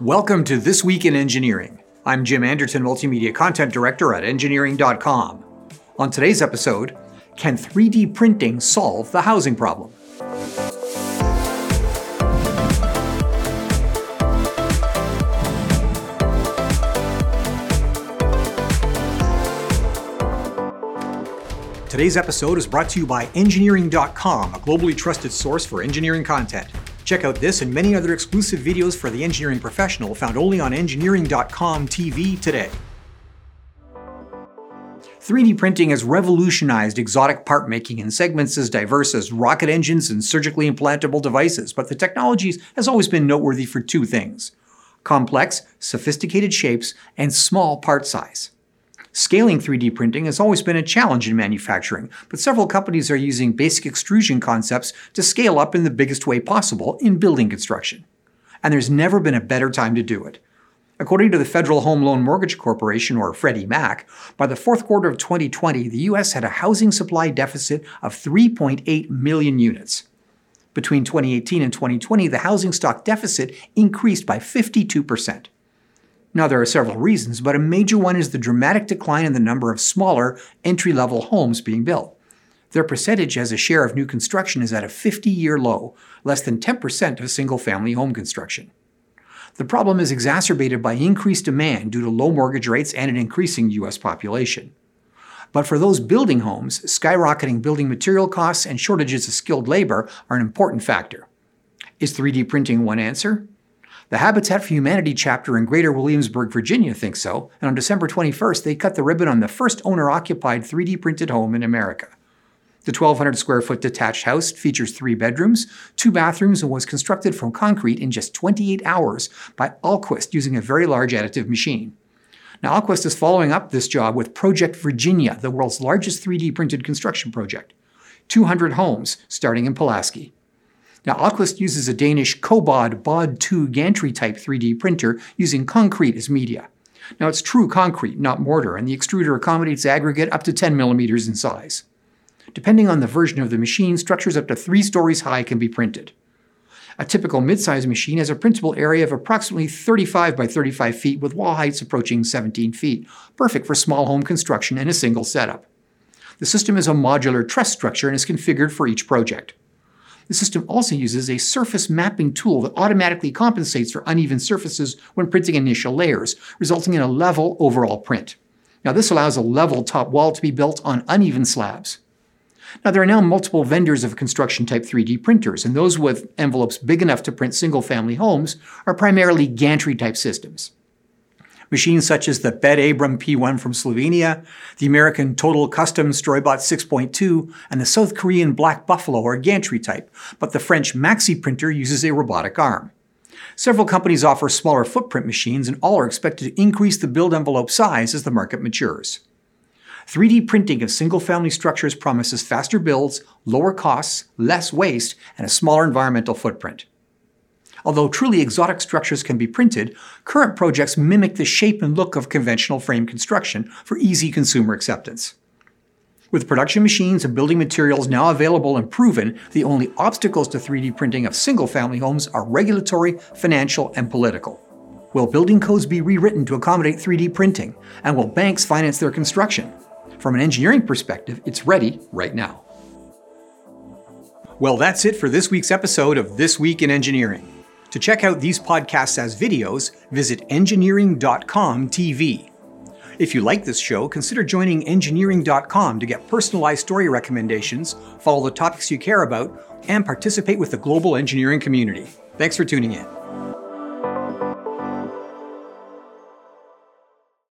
Welcome to This Week in Engineering. I'm Jim Anderton, Multimedia Content Director at Engineering.com. On today's episode, can 3D printing solve the housing problem? Today's episode is brought to you by Engineering.com, a globally trusted source for engineering content. Check out this and many other exclusive videos for the engineering professional found only on engineering.com TV today. 3D printing has revolutionized exotic part making in segments as diverse as rocket engines and surgically implantable devices, but the technology has always been noteworthy for two things complex, sophisticated shapes, and small part size. Scaling 3D printing has always been a challenge in manufacturing, but several companies are using basic extrusion concepts to scale up in the biggest way possible in building construction. And there's never been a better time to do it. According to the Federal Home Loan Mortgage Corporation, or Freddie Mac, by the fourth quarter of 2020, the U.S. had a housing supply deficit of 3.8 million units. Between 2018 and 2020, the housing stock deficit increased by 52 percent. Now, there are several reasons, but a major one is the dramatic decline in the number of smaller, entry level homes being built. Their percentage as a share of new construction is at a 50 year low, less than 10% of single family home construction. The problem is exacerbated by increased demand due to low mortgage rates and an increasing U.S. population. But for those building homes, skyrocketing building material costs and shortages of skilled labor are an important factor. Is 3D printing one answer? The Habitat for Humanity chapter in Greater Williamsburg, Virginia thinks so, and on December 21st, they cut the ribbon on the first owner occupied 3D printed home in America. The 1,200 square foot detached house features three bedrooms, two bathrooms, and was constructed from concrete in just 28 hours by Alquist using a very large additive machine. Now, Alquist is following up this job with Project Virginia, the world's largest 3D printed construction project. 200 homes starting in Pulaski. Now, Alquist uses a Danish COBOD Bod 2 gantry type 3D printer using concrete as media. Now, it's true concrete, not mortar, and the extruder accommodates aggregate up to 10 millimeters in size. Depending on the version of the machine, structures up to three stories high can be printed. A typical mid-size machine has a printable area of approximately 35 by 35 feet with wall heights approaching 17 feet, perfect for small home construction and a single setup. The system is a modular truss structure and is configured for each project. The system also uses a surface mapping tool that automatically compensates for uneven surfaces when printing initial layers, resulting in a level overall print. Now, this allows a level top wall to be built on uneven slabs. Now, there are now multiple vendors of construction type 3D printers, and those with envelopes big enough to print single family homes are primarily gantry type systems. Machines such as the BetAbram P1 from Slovenia, the American Total Kustom Strobot 6.2, and the South Korean Black Buffalo are gantry type, but the French Maxi printer uses a robotic arm. Several companies offer smaller footprint machines, and all are expected to increase the build envelope size as the market matures. 3D printing of single family structures promises faster builds, lower costs, less waste, and a smaller environmental footprint. Although truly exotic structures can be printed, current projects mimic the shape and look of conventional frame construction for easy consumer acceptance. With production machines and building materials now available and proven, the only obstacles to 3D printing of single family homes are regulatory, financial, and political. Will building codes be rewritten to accommodate 3D printing? And will banks finance their construction? From an engineering perspective, it's ready right now. Well, that's it for this week's episode of This Week in Engineering. To check out these podcasts as videos, visit engineering.com TV. If you like this show, consider joining engineering.com to get personalized story recommendations, follow the topics you care about, and participate with the global engineering community. Thanks for tuning in.